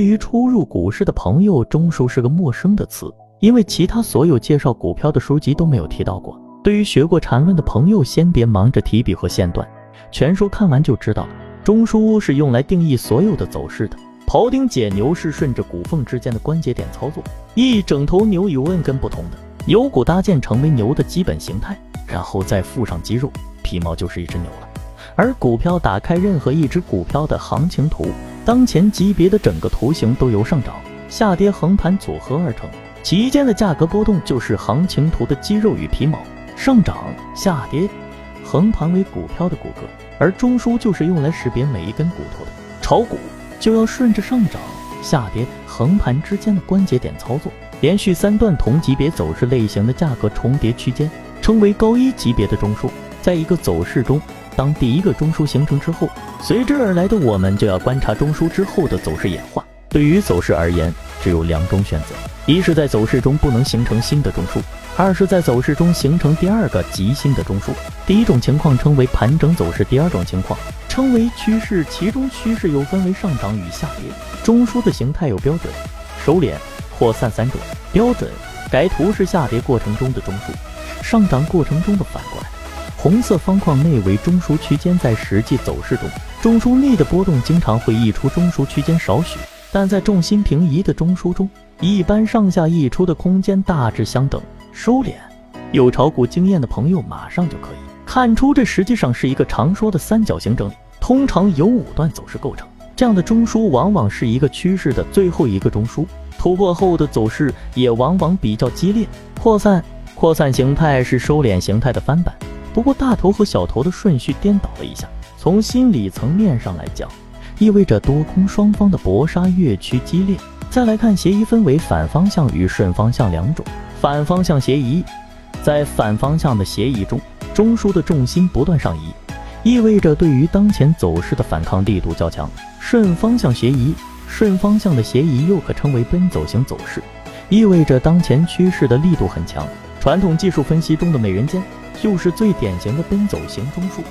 对于初入股市的朋友，中枢是个陌生的词，因为其他所有介绍股票的书籍都没有提到过。对于学过缠论的朋友，先别忙着提笔和线段，全书看完就知道了。中枢是用来定义所有的走势的。庖丁解牛是顺着骨缝之间的关节点操作，一整头牛与 N 根不同的牛骨搭建成为牛的基本形态，然后再附上肌肉皮毛，就是一只牛了。而股票打开任何一只股票的行情图。当前级别的整个图形都由上涨、下跌横盘组合而成，其间的价格波动就是行情图的肌肉与皮毛。上涨、下跌、横盘为股票的骨骼，而中枢就是用来识别每一根骨头的。炒股就要顺着上涨、下跌、横盘之间的关节点操作，连续三段同级别走势类型的价格重叠区间，称为高一级别的中枢。在一个走势中。当第一个中枢形成之后，随之而来的我们就要观察中枢之后的走势演化。对于走势而言，只有两种选择：一是在走势中不能形成新的中枢；二是在走势中形成第二个极新的中枢。第一种情况称为盘整走势，第二种情况称为趋势。其中趋势又分为上涨与下跌。中枢的形态有标准、收敛、扩散三种。标准，该图是下跌过程中的中枢，上涨过程中的反过来。红色方框内为中枢区间，在实际走势中，中枢内的波动经常会溢出中枢区间少许，但在重心平移的中枢中，一般上下溢出的空间大致相等。收敛，有炒股经验的朋友马上就可以看出，这实际上是一个常说的三角形整理，通常由五段走势构成。这样的中枢往往是一个趋势的最后一个中枢，突破后的走势也往往比较激烈。扩散，扩散形态是收敛形态的翻版。不过大头和小头的顺序颠倒了一下，从心理层面上来讲，意味着多空双方的搏杀越趋激烈。再来看协议，分为反方向与顺方向两种。反方向协议，在反方向的协议中，中枢的重心不断上移，意味着对于当前走势的反抗力度较强。顺方向协议，顺方向的协议又可称为奔走型走势，意味着当前趋势的力度很强。传统技术分析中的美人尖。就是最典型的奔走型中枢。